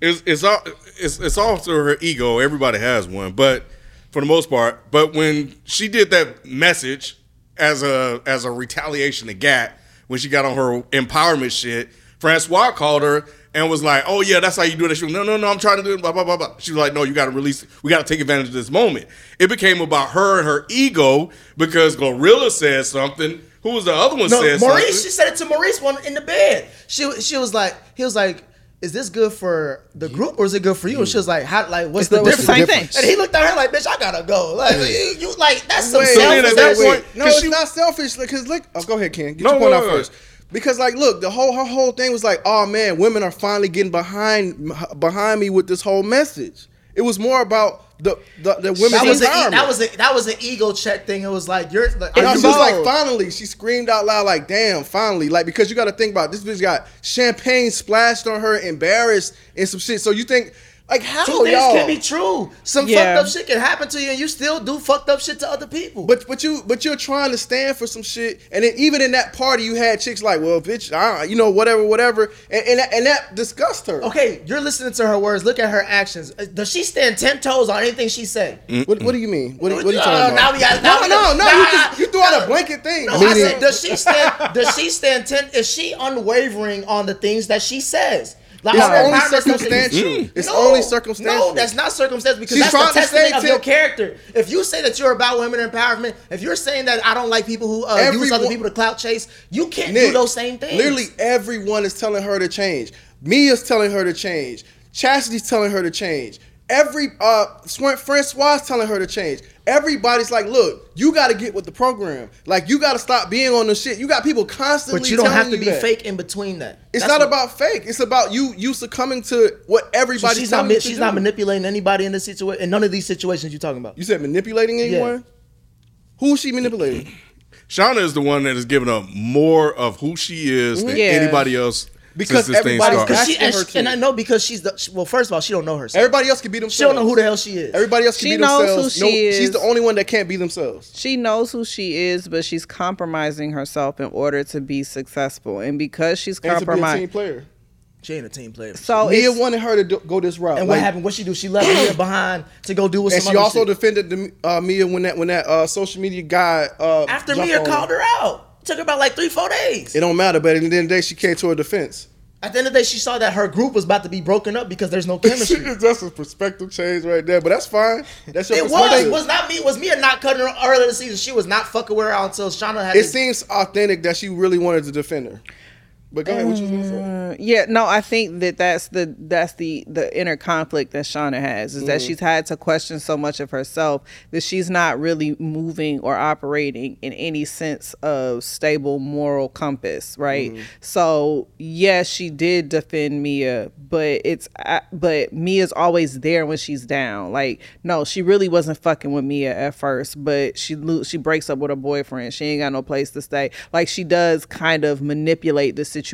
it's it's all it's it's all through her ego. Everybody has one, but for the most part. But when she did that message as a as a retaliation to Gat when she got on her empowerment shit, Francois called her and was like, "Oh yeah, that's how you do that." She was, "No, no, no, I'm trying to do it." Blah blah blah blah. She was like, "No, you got to release. We got to take advantage of this moment." It became about her and her ego because Gorilla said something. Who was the other one? No, said Maurice. She said it to Maurice one in the bed. She she was like, he was like, "Is this good for the group or is it good for you?" And she was like, "How? Like, what's It's the- the it's difference?" same thing. And he looked at her like, "Bitch, I gotta go." Like, you, you like that's some Wait, So selfish at that ass point- shit. it's she- not selfish. Because look, oh, go ahead, Ken. Get No, your point no, out no. first. Because like, look, the whole her whole thing was like, oh man, women are finally getting behind behind me with this whole message. It was more about the the, the women's That was, a, that was a, that was an ego check thing. It was like you're. Like, are she was like, finally, she screamed out loud, like, damn, finally. Like, because you got to think about it, this bitch got champagne splashed on her, embarrassed, and some shit. So you think, like, how Two things y'all? can be true. Some Yeah. fucked up shit can happen to you, and you still do fucked up shit to other people. But but you but you're trying to stand for some shit, and then even in that party, you had chicks like, well, bitch, I, you know, whatever, whatever, and and that, and that disgusted her. okay, you're listening to her words. Look at her actions. Uh, Does she stand ten toes on anything she say? What, what do you mean? What, what are you Uh, talking now about? we got- now no, we no, got- no. nah, you just you threw out a blanket thing. No, I said, does she stand? Does she stand ten? Is she unwavering on the things that she says? It's only empowerment stuff that- circumstantial. It's only circumstantial. No, that's not circumstantial because She's that's the trying to testament say of your character. If you say that you're about women empowerment, if you're saying that I don't like people who uh, use other people to clout chase, you can't Nick, do those same things. Literally everyone is telling her to change. Mia's telling her to change. Chastity's telling her to change. Every uh, Swan- Francois telling her to change. Everybody's like, look, you got to get with the program. Like, you got to stop being on the shit. You got people constantly. But you don't telling have to be that. fake in between that. It's That's not what- about fake. It's about you. You succumbing to what So everybody's she's not. ma- She's do. not manipulating anybody in this situation. In none of these situations you're talking about. You said manipulating anyone? Who is she manipulating? Shawna is the one that has given up more of who she is than Yeah. anybody else Because since this everybody's started. Because she, and, her she- to. and I know because she's the she- well. First of all, she don't know herself. Everybody else can be themselves. she don't know who the hell she is. Everybody else can She be knows who she no, is. She's the only one that can't be themselves. She knows who she is, but she's compromising herself in order to be successful. And because she's And to be a team compromising, player. She ain't a team player. so Mia wanted her to do, go this route. and what Like, happened? What she do? She left Mia behind to go do with And some she other also shit. defended the, uh, Mia when that when that uh, social media guy uh, After jumped Mia called her out, took her about like three, four days. It don't matter, but at the end of the day, she came to her defense. At the end of the day, she saw that her group was about to be broken up because there's no chemistry. That's a perspective change right there, but that's fine. That's your It was was not me. Was Mia not cutting her earlier this season? She was not fucking with her until Shawna had. It to- seems authentic that she really wanted to defend her. But go ahead, what you was gonna say? Uh, yeah, no, I think that that's the that's the the inner conflict that Shawna has is that Mm-hmm. she's had to question so much of herself that she's not really moving or operating in any sense of stable moral compass, right? Mm-hmm. So yes, she did defend Mia, but it's but Mia's always there when she's down. Like no, she really wasn't fucking with Mia at first, but she lo- she breaks up with her boyfriend. She ain't got no place to stay. Like she does kind of manipulate the situation.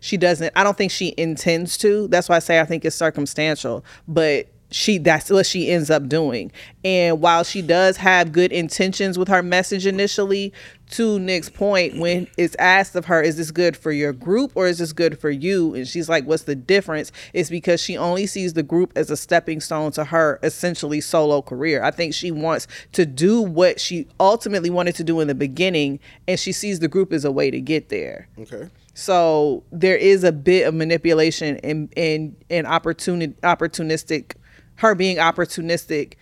She doesn't. I don't think she intends to. That's why I say I think it's circumstantial, but she that's what she ends up doing. And while she does have good intentions with her message initially, to Nick's point, when it's asked of her, is this good for your group or is this good for you? And she's like, what's the difference? It's because she only sees the group as a stepping stone to her essentially solo career. I think she wants to do what she ultimately wanted to do in the beginning, and she sees the group as a way to get there. Okay. So there is a bit of manipulation and and and opportunity opportunistic, her being opportunistic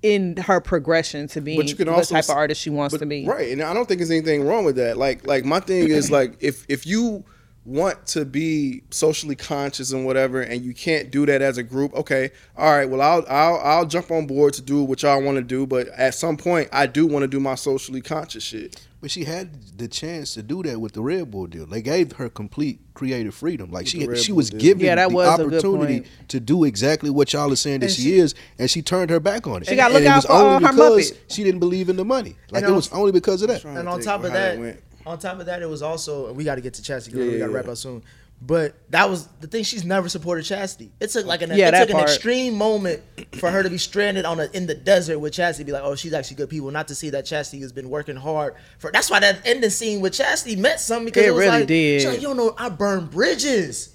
in her progression to being But you can the also type of artist she wants but- to be. Right, and I don't think there's anything wrong with that. Like, like my thing is like if if you want to be socially conscious and whatever, and you can't do that as a group, okay, all right, well I'll I'll I'll jump on board to do what y'all want to do, but at some point I do want to do my socially conscious shit. But she had the chance to do that with the Red Bull deal. They gave her complete creative freedom. Like the she she Bull was deal. given Yeah, that the was opportunity to do exactly what y'all are saying that she, she- is, and she turned her back on it. She gotta And look out for, only her because Muppet. she didn't believe in the money. Like And it was only because of that. And on top of that that, went. On top of that, it was also we got to get to Chastity. 'cause Yeah, we got to yeah, wrap up soon. But that was the thing. She's never supported Chastity. It took like an Yeah, it that took an extreme moment for her to be stranded on a, in the desert with Chastity. Be like, oh, she's actually good people. Not to see that Chastity has been working hard for. That's why that ending scene with Chastity meant something because It it, was really like, did. she's like, you don't know, I burned bridges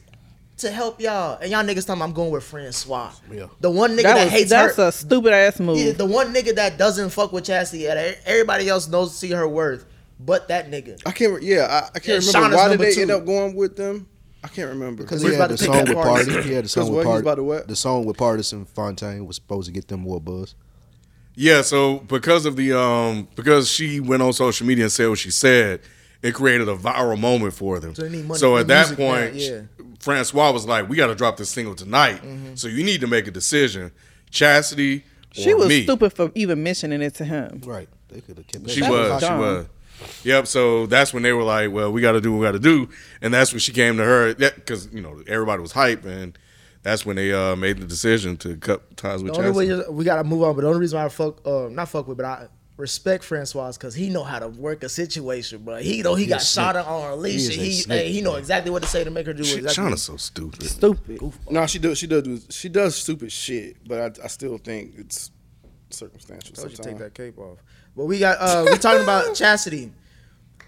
to help y'all, and y'all niggas talking I'm going with Francois. Yeah. The one nigga That that, was, hates that's her. That's a stupid ass move. Yeah, the one nigga that doesn't fuck with Chastity, and everybody else knows see her worth, but that nigga. I can't. re- Yeah, I, I can't Yeah, remember Shawna's why did they two. end up going with them. I can't remember Because He's he about had the song with party. Party. He had the 'Cause song with He's Party. about what? The song with Partisan Fontaine was supposed to get them more buzz. Yeah, so because of the um because she went on social media and said what she said, it created a viral moment for them. So they need money So for at that music now, point, yeah. Mm-hmm. Francois was like, "We got to drop this single tonight. So you need to make a decision, Chastity or she was me." stupid for even mentioning it to him. Right. They could have kept. She That was. was she was. Yep. So that's when they were like, "Well, we got to do what we got to do," and that's when she came to her. Because you know everybody was hype, and that's when they uh, made the decision to cut ties with The only way Chastity. we gotta move on, but the only reason why I fuck, uh, not fuck with, but I respect Francois because he know how to work a situation, bro. He know he, He got shot snake. on Alicia. He is a He, snake, hey, he know exactly what to say to make her do Shit, exactly. Shawna's so stupid. Stupid. No, she does. She does. Do, she does stupid shit, but I, I still think it's circumstantial. Told you take that cape off. But we got uh we talking about Chastity.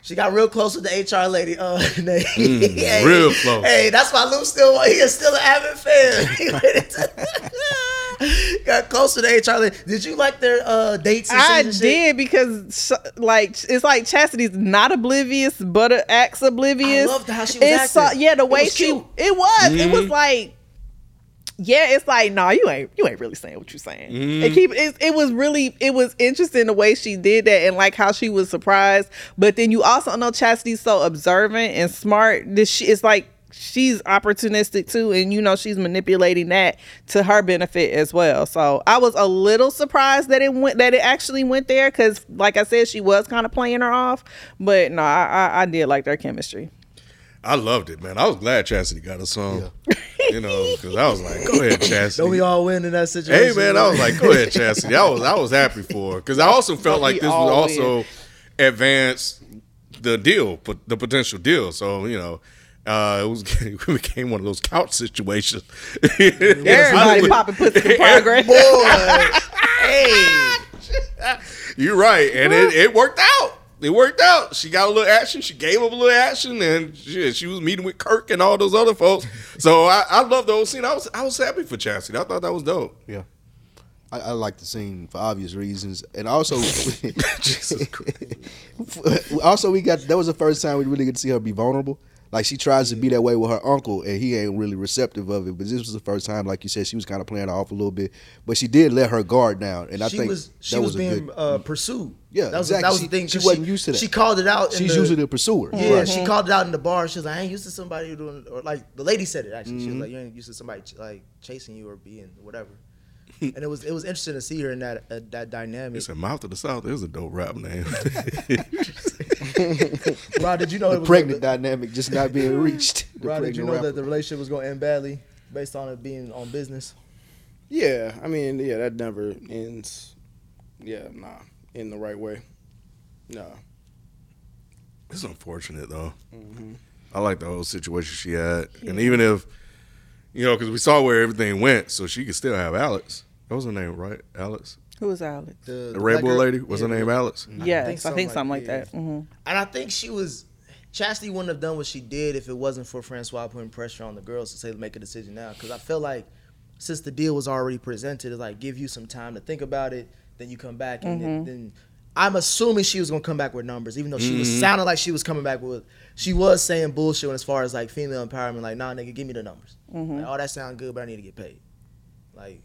She got real close with the HR lady. Uh, Nate. Hey, real close. Hey, that's why Luke still he is still an avid fan. He ready to- got close to the HR lady. Did you like their uh dates? And I scenes and shit? did because sh- like it's like Chastity's not oblivious, but acts oblivious. I loved how she was It's so- yeah, the It way was she cute. it was. It was like yeah, it's like no, you ain't you ain't really saying what you're saying. It mm-hmm. keep it, it was really it was interesting the way she did that and like how she was surprised. But then you also know Chastity's so observant and smart. This she it's like she's opportunistic too, and you know she's manipulating that to her benefit as well. So I was a little surprised that it went that it actually went there because, like I said, she was kind of playing her off. But no, I, I, I did like their chemistry. I loved it, man. I was glad Chastity got a song. You know, because I was like, "Go ahead, Chastity." Don't we all win in that situation? Hey man, I was like, go ahead, Chastity. I was I was happy for her because I also felt like this was all also advance the deal, but the potential deal. So you know, uh, it was it became one of those couch situations. Everybody popping pussy in progress. hey, You're right, and it, it worked out. It worked out. She got a little action. She gave up a little action, and she, she was meeting with Kirk and all those other folks. So I, I love the whole scene. I was I was happy for Chastity. I thought that was dope. Yeah. I, I like the scene for obvious reasons, and also, also we got that was the first time we really get to see her be vulnerable. Like she tries to be that way with her uncle, and he ain't really receptive of it. But this was the first time, like you said, she was kind of playing off a little bit, but she did let her guard down, and I she think was she that was, a being good- uh, pursued. Yeah, that was exactly. that was the thing. she 'cause wasn't used to that. She called it out. She's the- usually the pursuer. Yeah, Right. she called it out in the bar. She was like, "I ain't used to somebody doing," or like the lady said it actually. She was Mhm. like, "You ain't used to somebody ch- like chasing you or being whatever." and it was it was interesting to see her in that uh, that dynamic. It's a mouth of the south. It was a dope rap name. Rod, did you know the it was pregnant dynamic just not being reached. The Rod, did you know rapper. that the relationship was going to end badly based on it being on business? Yeah, I mean, yeah, that never ends. Yeah, nah, in the right way. Nah. It's unfortunate though. Mhm. I like the whole situation she had, and even if you know, because we saw where everything went, so she could still have Alex. That was her name, right? Alex, Who was Alex? The, the Red Bull lady. Was her name Alex? Yes, I think something like that. Mhm. And I think she was Chastity wouldn't have done what she did if it wasn't for Francois putting pressure on the girls to say make a decision now. Because I feel like since the deal was already presented, it's like give you some time to think about it, then you come back and then, Mhm. then I'm assuming she was gonna come back with numbers, even though she was Mhm. sounding like she was coming back with. She was saying bullshit as far as like female empowerment, like nah, nigga, give me the numbers. Mhm. Like, oh, that sound good, but I need to get paid. Like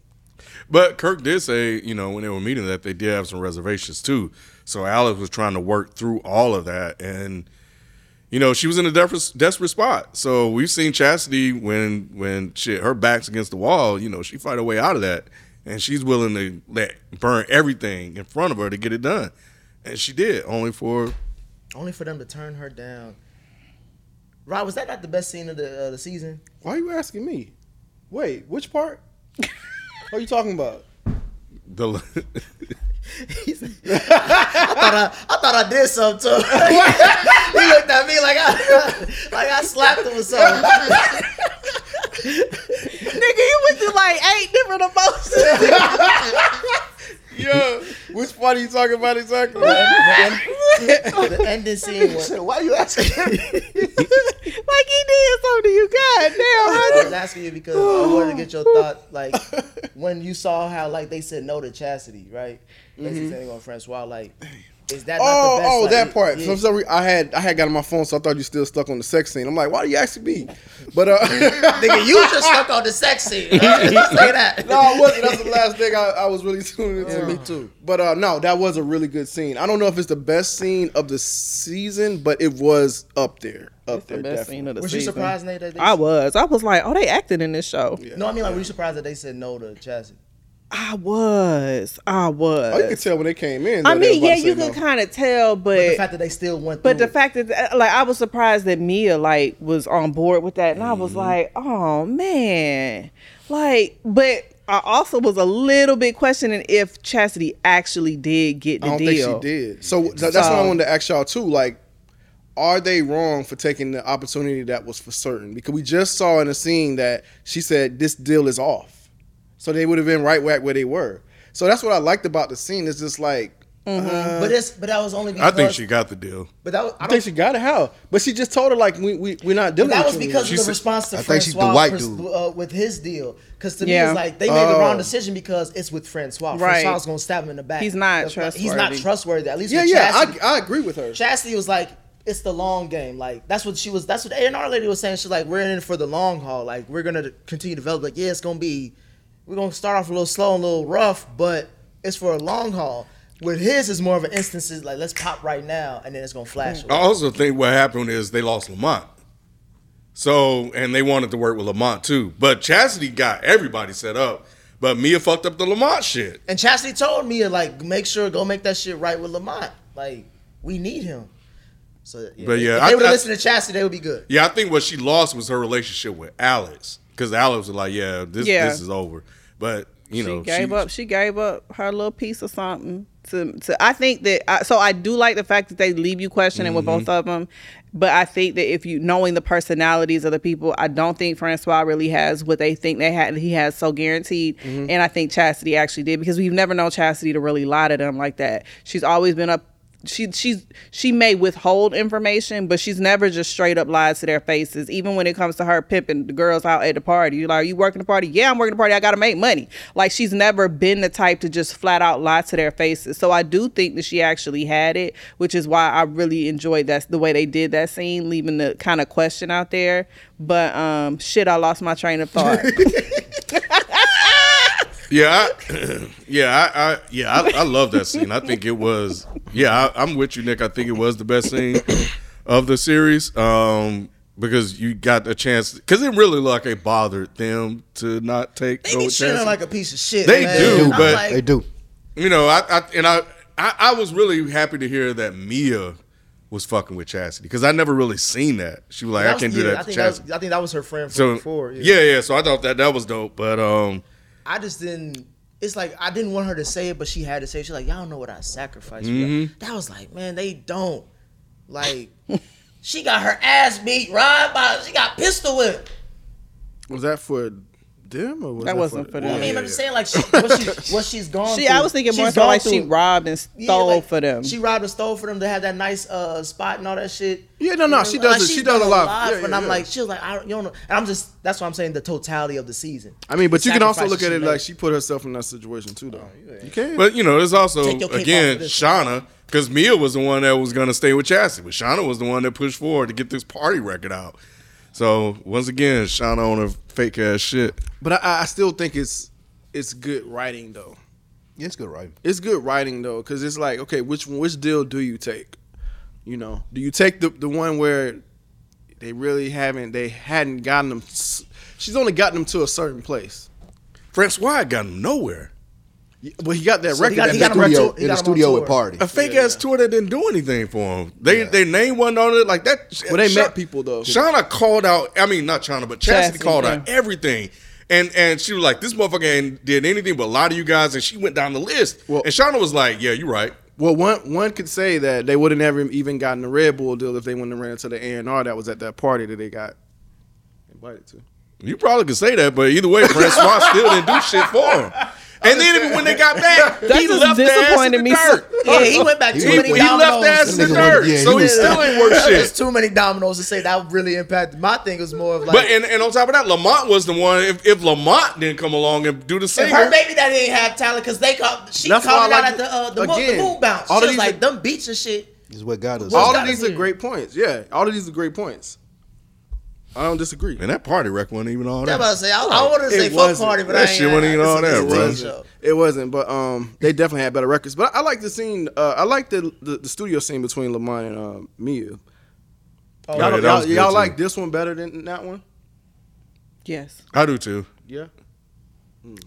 But Kirk did say, you know, when they were meeting that they did have some reservations too. So Alex was trying to work through all of that, and you know, she was in a desperate, desperate spot. So we've seen Chastity when when shit her back's against the wall. You know, she fight her way out of that, and she's willing to let burn everything in front of her to get it done, and she did. Only for only for them to turn her down. Rod, was that not the best scene of the uh, the season? Why are you asking me? Wait, which part? what are you talking about? the. I thought I, I thought I did something too. he looked at me like I like I slapped him or something. Nigga, you went through like eight different emotions. Yeah, which part are you talking about exactly? the ending scene was Why you asking? like he did something to you. God damn, I honey. was asking you because I wanted to get your thought, like when you saw how like they said no to Chastity, right? Basically saying on Francois, like, is that not Oh, the best? oh, like, that part. yeah. For some reason, I had I had got on my phone, so I thought you still stuck on the sex scene. I'm like, why do you asking me? But uh, Nigga, you just stuck on the sex scene. Say that. no, I wasn't. That's the last thing I, I was really tuning into. Yeah, me too. But uh, no, that was a really good scene. I don't know if it's the best scene of the season, but it was up there. Up It's there, the best definitely. scene of the Was you surprised, Nate? That they I was. I was like, oh, they acted in this show. No, I mean like, were you surprised that they said no to Chastity? I was. I was. Oh, you could tell when they came in. I mean, yeah, you say can no. kind of tell, But the fact that they still went but through the fact that uh, like I was surprised that Mia like was on board with that, and I Mm-hmm. was like, oh man, like, but I also was a little bit questioning if Chastity actually did get the I don't deal. think she did. So th- that's what I wanted to ask y'all too. Like, are they wrong for taking the opportunity that was for certain? Because we just saw in a scene that she said this deal is off, so they would have been right back where they were. So that's what I liked about the scene. It's just like, uh, But it's but that was only I think she got the deal. But that was, I I think she got it. How? But she just told her like we we we're not But dealing. that was because anymore. of the response to I think she's the Francois white pers- dude. uh, with his deal. Because to me, it's like they made the Oh. wrong decision because it's with Francois. Right. Francois was gonna stab him in the back. He's not He's not trustworthy. trustworthy. At least yeah, with yeah, Chastity, I, I agree with her. Chastity was like, it's the long game. Like that's what she was. That's what the A and R lady was saying. She's like, we're in it for the long haul. Like we're gonna continue to develop. Like yeah, it's gonna be. We're gonna start off a little slow and a little rough, but it's for a long haul. With his is more of an instances like let's pop right now and then it's gonna flash. I also think what happened is they lost Lamont. So and they wanted to work with Lamont too, but Chastity got everybody set up. But Mia fucked up the Lamont shit. And Chastity told me like, make sure go make that shit right with Lamont. Like, we need him. So yeah, But yeah, if I- they would have listened to Chastity, they would be good. Yeah, I think what she lost was her relationship with Alex because the Alex was like, "Yeah, this Yeah. this is over." But you know, she gave up. She gave up her little piece of something to. to I think that. I, so I do like the fact that they leave you questioning with Mm-hmm. both of them, but I think that if you knowing the personalities of the people, I don't think Francois really has what they think they had. He has so guaranteed, Mm-hmm. and I think Chastity actually did because we've never known Chastity to really lie to them like that. She's always been up. She she's she may withhold information, but she's never just straight up lies to their faces. Even when it comes to her pimping the girls out at the party, you're like, "Are you working the party? Yeah, I'm working the party. I gotta make money." Like she's never been the type to just flat out lie to their faces. So I do think that she actually had it, which is why I really enjoyed that the way they did that scene, leaving the kind of question out there. But um, shit, I lost my train of thought. yeah, I, yeah, I, I yeah, I, I love that scene. I think it was. Yeah, I, I'm with you, Nick. I think it was the best scene of the series. Um, because you got a chance, because it really looked like it bothered them to not take They go be with treating her Chastity. like a piece of shit. They man. do, but- like, They do. you know, I, I and I, I, I was really happy to hear that Mia was fucking with Chastity because I never really seen that. She was like, that I can't do yeah, that I to think that, Chastity. was, I think that was her friend from so before. yeah, yeah. So I thought that that was dope, but um, I just didn't. It's like I didn't want her to say it, but she had to say. it. She's like, "Y'all know what I sacrificed." Mm-hmm. That was like, man, they don't. Like, she got her ass beat, right by. She got pistol whipped. Was that for them or was That wasn't for Well, I them. mean, I'm just saying, like, she, what, she, what she's gone. she, through. I was thinking more so gone like she robbed and Yeah, stole like, for them. She robbed and stole for them to have that nice uh, spot and all that shit. Yeah, no, no, she Like, does it- she does a lot. Yeah, and I'm yeah. like, she was like, I don't, you don't know. And I'm just, that's what I'm saying. The totality of the season. I mean, but you can also look at it made. like she put herself in that situation too, though. You can. but you know, there's also Take your cape again off for this. Shawna because Mia was the one that was gonna stay with Chastity, but Shawna was the one that pushed forward to get this party record out. So once again, Shawna on her fake ass shit. But I, I still think it's it's good writing though. Yeah, it's good, right? It's good writing though, because it's like, okay, which which deal do you take? You know, do you take the the one where they really haven't they hadn't gotten them? She's only gotten them to a certain place, Francois got him nowhere. But he got that So record. he got- that he got Studio, on in got the studio tour. with Party. A fake ass tour that didn't do anything for him. They they name one on it like that. well, they Sha- met people though. Shawna called out. I mean, not Shawna, but Chastity Chastity, called out everything. And and she was like, "This motherfucker ain't did anything but lie to you guys." And she went down the list. Well- and Shawna was like, "Yeah, you're right." Well, one one could say that they would have never even gotten the Red Bull deal if they wouldn't have ran into the A and R that was at that party that they got invited to. You probably could say that, but either way, Francois still didn't do shit for him. And then even when they got back, he left their ass in disappointed the me dirt. Yeah, he went back too He, many he dominoes. left their ass in the dirt, yeah, so he he still ain't worth shit. There's too many dominoes to say that really impacted. My thing was more of like, But and, and on top of that, Lamont was the one. If, if Lamont didn't come along and do the same, single, her baby daddy didn't have talent, because they called, she That's called why it out like at the uh, the, it. mo- the Again, moon bounce. all She of was these like, are- them beats and shit. Is what got us. All got of these are great points. Yeah, all of these are great points. I don't disagree. and that party wreck wasn't even all I'm that. about to say, I, I wanted to say It fuck wasn't. party, but That I ain't shit wasn't even all that, bro. Show. It wasn't, but um, they definitely had better records. But I like the scene. Uh, I like the, the the studio scene between Lamont and uh, Mia. Oh, Y'all, that y'all, was good, y'all too. like this one better than that one? yes, I do too. Yeah,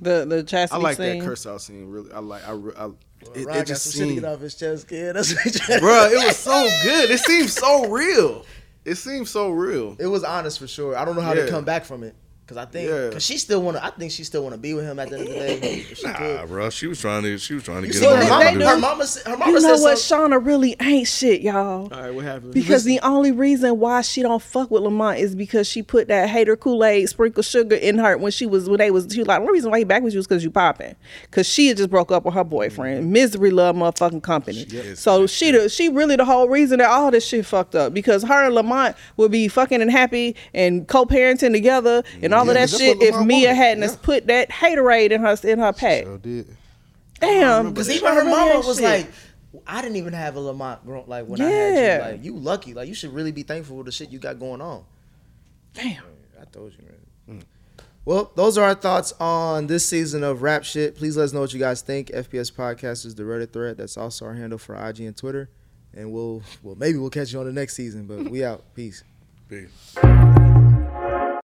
the the chastity I like scene. that curse out scene. Really, I like. I, re- I it, Rod it got just some shit to seemed, get off his chest, kid. That's what he tried- bro. It was so good. It seemed so real. It seemed so real. It was honest for sure. I don't know how Yeah. they come back from it. Cause I think, Yeah. cause she still wanna. I think she still wanna be with him at the end of the day. If she Nah, could. bro. She was trying to. She was trying to You get see, him her they- to mama, do her mama, said- her mama You know said what? something- Shawna really ain't shit, y'all. All right, what happened? Because the only reason why she don't fuck with Lamont is because she put that hater Kool Aid, sprinkle sugar in her when she was when they was she was like the only reason why he back with you was because you popping, because she had just broke up with her boyfriend. Mm. Misery love motherfucking company. is so that she the, she really the whole reason that all this shit fucked up because her and Lamont would be fucking and happy and co-parenting together and all Yeah, of that shit if Mia wanted. hadn't Yeah. put that haterade in her in her pack. Sure did. Damn, Cause even her really mama was shit. like, I didn't even have a Lamont grown like when I had you. Like you lucky. Like you should really be thankful for the shit you got going on. damn. I told you, man. Well, those are our thoughts on this season of Rap Shit. Please let us know what you guys think. FPS Podcast is the Reddit thread. That's also our handle for IG and Twitter. And we'll, well, maybe we'll catch you on the next season. But we out. Peace. Peace.